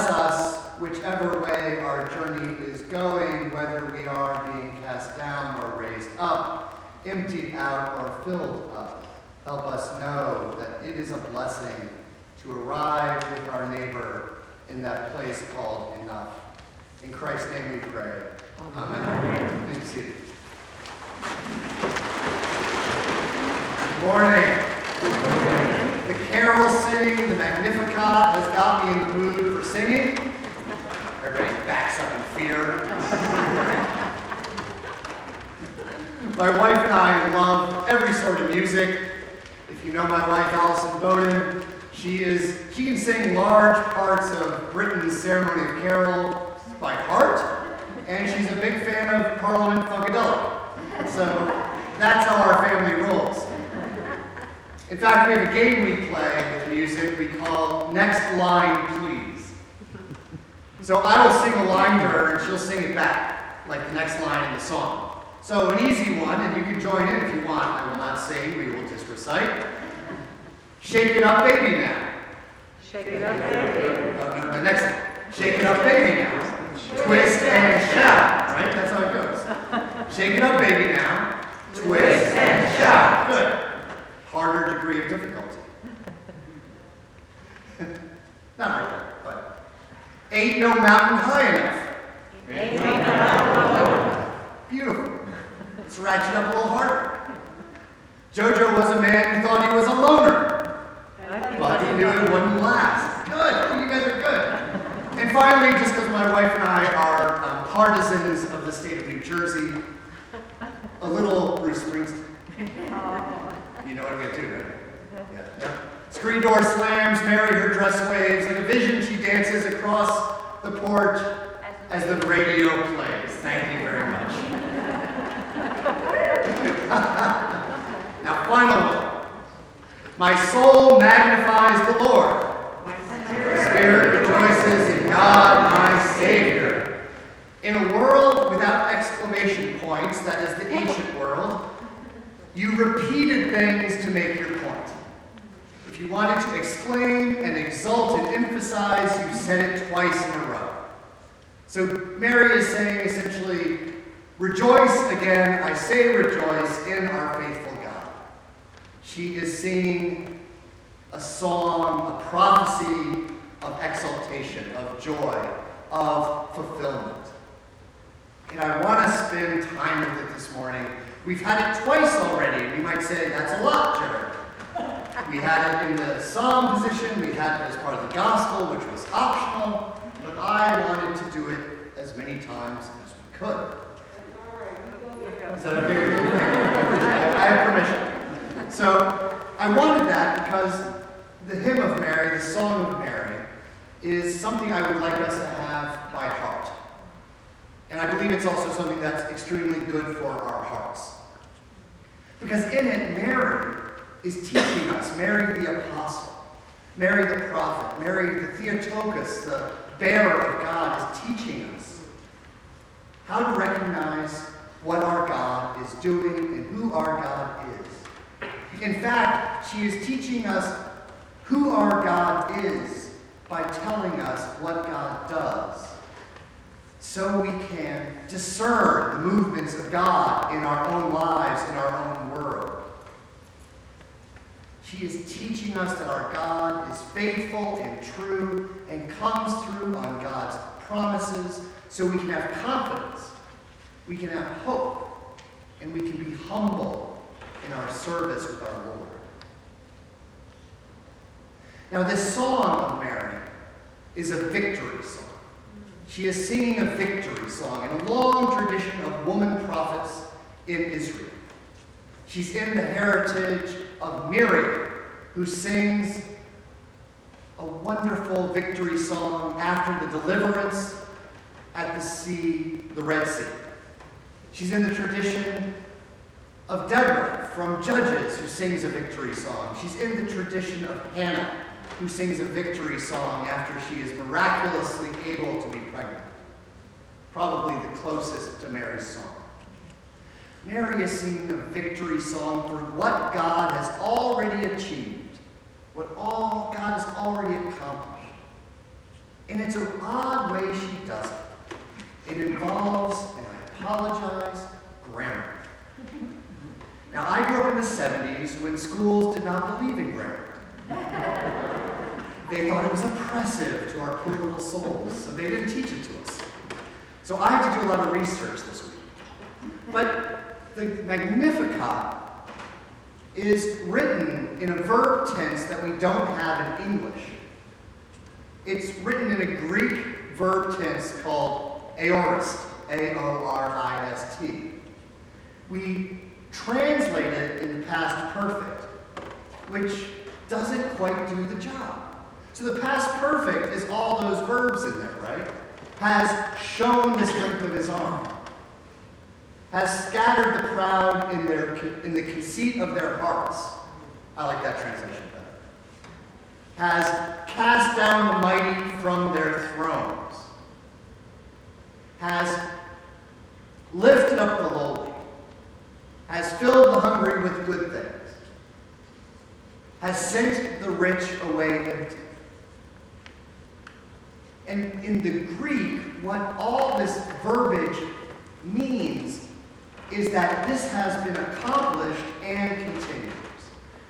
Bless us whichever way our journey is going, whether we are being cast down or raised up, emptied out or filled up. Help us know that it is a blessing to arrive with our neighbor in that place called enough. In Christ's name we pray. Amen. Amen. Please. Good morning. The carol singing, the Magnificat, has got me in the mood for singing. Everybody backs up in fear. my wife and I love every sort of music. If you know my wife, Allison Bowden, she is she can sing large parts of Britten's Ceremony of Carol by heart, and she's a big fan of Parliament Funkadelic. So that's how our family rolls. In fact, we have a game we play with music we call Next Line Please. So I will sing a line to her and she'll sing it back, like the next line in the song. So an easy one, and you can join in if you want. I will not sing, we will just recite. Shake it up, baby now. Shake it up, baby. Uh, the next one. Shake it up, baby now. Twist and shout. Right? That's how it goes. Shake it up, baby now. Twist and shout. Good. Harder degree of difficulty. Not really, but ain't no mountain high enough. Ain't no mountain high enough. Beautiful. Let's ratchet up a little harder. Jojo was a man who thought he was a loner, but he knew it wouldn't last. Good. You guys are good. And finally, just because my wife and I are um, partisans of the state of New Jersey, a little Bruce Springsteen. You know what I'm going to do, right? Yeah. yeah. Screen door slams, Mary, her dress waves. Like a vision, she dances across the porch as the radio plays. Thank you very much. now, final one. My soul magnifies the Lord. My spirit rejoices in God, my Savior. In a world without exclamation points, that is the ancient world, you repeated things to make your point. If you wanted to exclaim and exult and emphasize, you said it twice in a row. So Mary is saying essentially, rejoice again, I say rejoice in our faithful God. She is singing a song, a prophecy of exaltation, of joy, of fulfillment. And I want to spend time with it this morning. We've had it twice already. We might say, that's a lot, Jared. We had it in the psalm position, we had it as part of the gospel, which was optional, but I wanted to do it as many times as we could. Is that okay? I have permission. So I wanted that because the hymn of Mary, the song of Mary, is something I would like us to have by heart. And I believe it's also something that's extremely good for our hearts. Because in it, Mary is teaching us, Mary the apostle, Mary the prophet, Mary the Theotokos, the bearer of God, is teaching us how to recognize what our God is doing and who our God is. In fact, she is teaching us who our God is by telling us what God does so we can discern the movements of God in our own lives, in our own world. She is teaching us that our God is faithful and true and comes through on God's promises so we can have confidence, we can have hope, and we can be humble in our service with our Lord. Now, this song of Mary is a victory song. She is singing a victory song in a long tradition of woman prophets in Israel. She's in the heritage of Miriam, who sings a wonderful victory song after the deliverance at the sea, the Red Sea. She's in the tradition of Deborah from Judges, who sings a victory song. She's in the tradition of Hannah, who sings a victory song after she is miraculously able to be pregnant. Probably the closest to Mary's song. Mary is singing a victory song for what God has already achieved, what all God has already accomplished. And it's an odd way she does it. It involves, and I apologize, grammar. Now, I grew up in the 70s when schools did not believe in grammar. They thought it was oppressive to our poor little souls, so they didn't teach it to us. So I had to do a lot of research this week. But the Magnificat is written in a verb tense that we don't have in English. It's written in a Greek verb tense called aorist, A-O-R-I-S-T. We translate it in the past perfect, which doesn't quite do the job. So the past perfect is all those verbs in there, right? Has shown the strength of his arm. Has scattered the proud in, their, in the conceit of their hearts. I like that translation better. Has cast down the mighty from their thrones. Has lifted up the lowly. Has filled the hungry with good things. Has sent the rich away empty. And in the Greek, what all this verbiage means is that this has been accomplished and continues.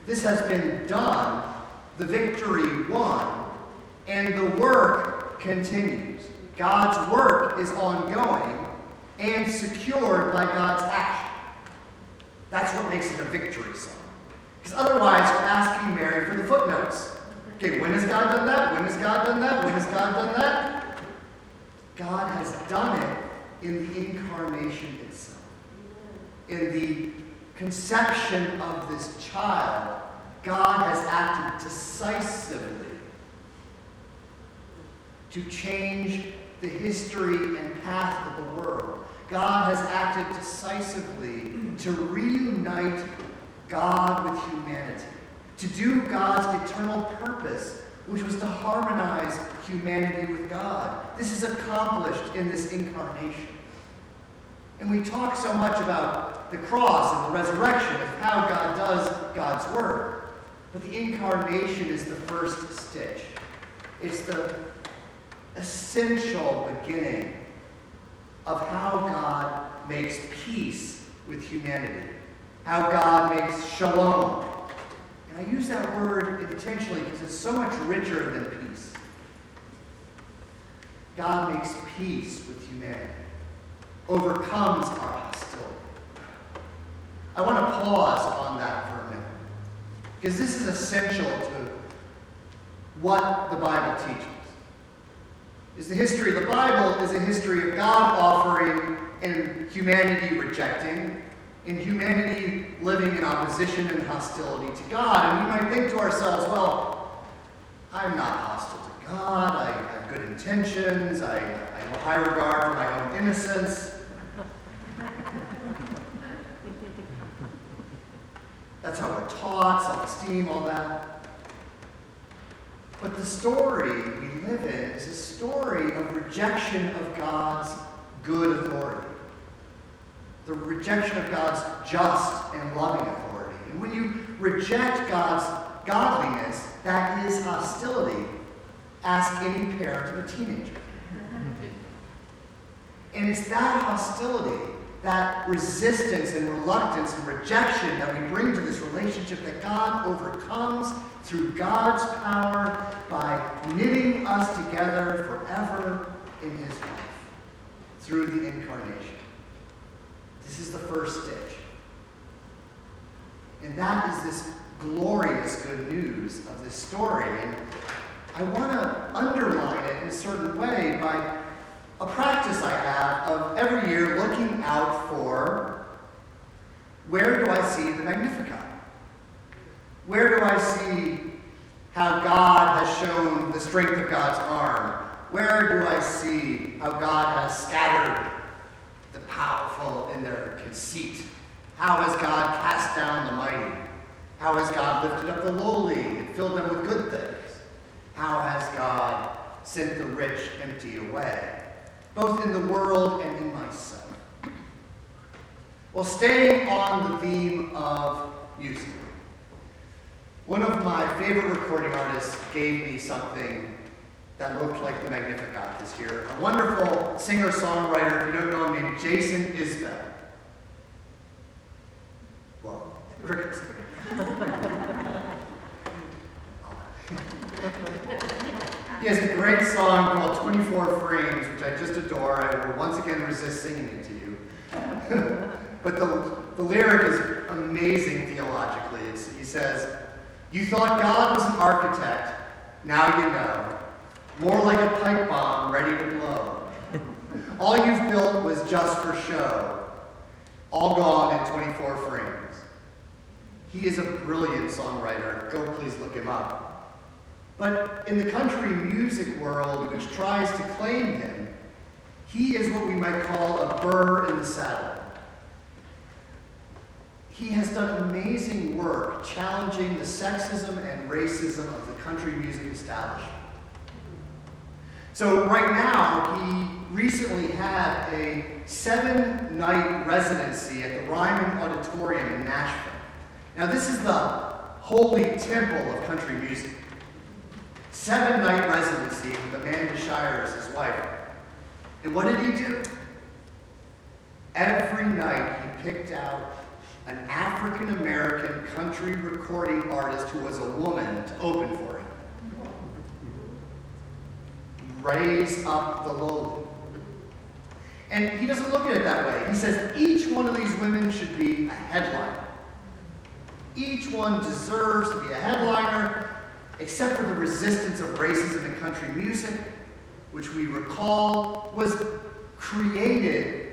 This has been done, the victory won, and the work continues. God's work is ongoing and secured by God's action. That's what makes it a victory song. Because otherwise, you're asking Mary for the footnotes. Okay, when has God done that? When has God done that? When has God done that? God has done it in the incarnation itself. In the conception of this child, God has acted decisively to change the history and path of the world. God has acted decisively to reunite God with humanity to do God's eternal purpose, which was to harmonize humanity with God. This is accomplished in this incarnation. And we talk so much about the cross and the resurrection of how God does God's work. But the incarnation is the first stitch. It's the essential beginning of how God makes peace with humanity, how God makes shalom and I use that word intentionally because it's so much richer than peace. God makes peace with humanity, overcomes our hostility. I want to pause on that for a minute because this is essential to what the Bible teaches. Is the history of the Bible is a history of God offering and humanity rejecting and humanity living in opposition and hostility to God. And we might think to ourselves, well, I'm not hostile to God. I have good intentions. I, I have high regard for my own innocence. That's how we're taught, self esteem, all that. But the story we live in is a story of rejection of God's good authority the rejection of God's just and loving authority. And when you reject God's godliness, that is hostility. Ask any parent of a teenager. And it's that hostility, that resistance and reluctance and rejection that we bring to this relationship that God overcomes through God's power by knitting us together forever in his life through the incarnation. This is the first stage. And that is this glorious good news of this story. And I want to underline it in a certain way by a practice I have of every year looking out for where do I see the Magnificat? Where do I see how God has shown the strength of God's arm? Where do I see how God has scattered the powerful in their conceit? How has God cast down the mighty? How has God lifted up the lowly and filled them with good things? How has God sent the rich empty away? both in the world and in myself. Well, staying on the theme of music, one of my favorite recording artists gave me something that looked like the Magnificat this year. A wonderful singer-songwriter, if you don't know him, named Jason Isbell. Well, crickets. he has a great song called 24 Frames, which I just adore. I will once again resist singing it to you. but the, the lyric is amazing theologically. It's, he says, You thought God was an architect, now you know. More like a pipe bomb ready to blow. All you've built was just for show, all gone in 24 frames. He is a brilliant songwriter. Go please look him up. But in the country music world, which tries to claim him, he is what we might call a burr in the saddle. He has done amazing work challenging the sexism and racism of the country music establishment. So, right now, he recently had a seven night residency at the Ryman Auditorium in Nashville. Now, this is the holy temple of country music. Seven night residency with Amanda Shires, as his wife. And what did he do? Every night he picked out an African American country recording artist who was a woman to open for him. Raise up the lowly. And he doesn't look at it that way. He says each one of these women should be a headliner. Each one deserves to be a headliner, except for the resistance of racism in country music, which we recall was created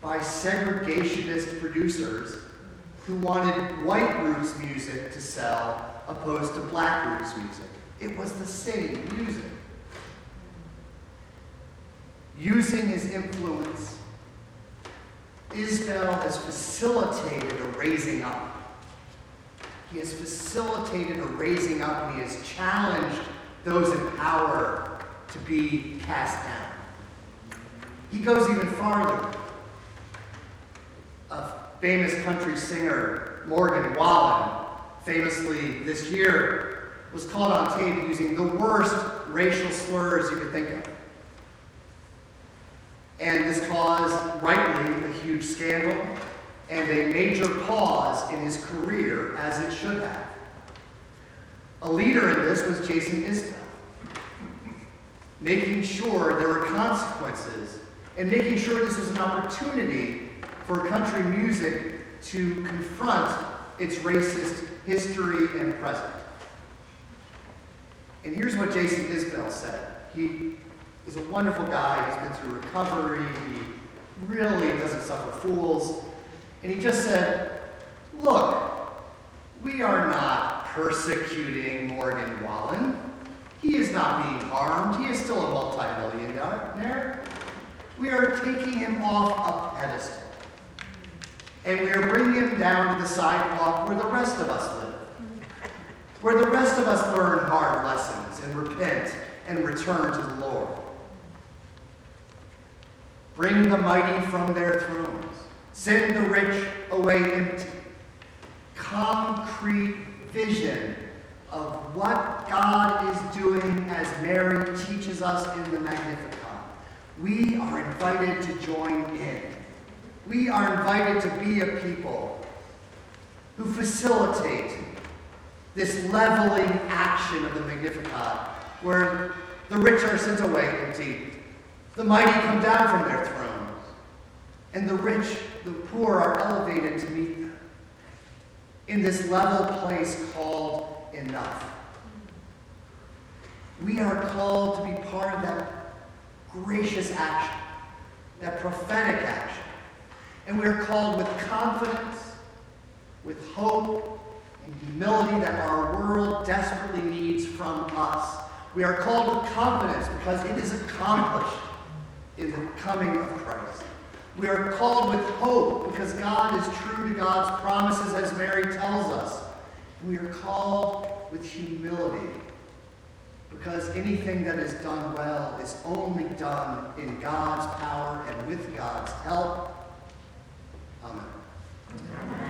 by segregationist producers who wanted white roots music to sell opposed to black roots music. It was the same music. Using his influence, Isbell has facilitated a raising up he has facilitated a raising up and he has challenged those in power to be cast down. He goes even farther. A famous country singer, Morgan Wallen, famously this year was caught on tape using the worst racial slurs you could think of. And this caused, rightly, a huge scandal and a major pause in his career as it should have. A leader in this was Jason Isbell, making sure there were consequences and making sure this was an opportunity for country music to confront its racist history and present. And here's what Jason Isbell said. He is a wonderful guy. He's been through recovery. He really doesn't suffer fools. And he just said, Look, we are not persecuting Morgan Wallen. He is not being harmed. He is still a multimillionaire. We are taking him off a pedestal. And we are bringing him down to the sidewalk where the rest of us live. Where the rest of us learn hard lessons and repent and return to the Lord. Bring the mighty from their thrones Send the rich away empty. Concrete vision of what God is doing as Mary teaches us in the Magnificat. We are invited to join in. We are invited to be a people who facilitate this leveling action of the Magnificat, where the rich are sent away empty, the mighty come down from their thrones, and the rich the poor are elevated to meet them in this level place called enough. We are called to be part of that gracious action, that prophetic action. And we are called with confidence, with hope, and humility that our world desperately needs from us. We are called with confidence because it is accomplished in the coming of Christ. We are called with hope because God is true to God's promises, as Mary tells us. We are called with humility because anything that is done well is only done in God's power and with God's help. Amen. Amen.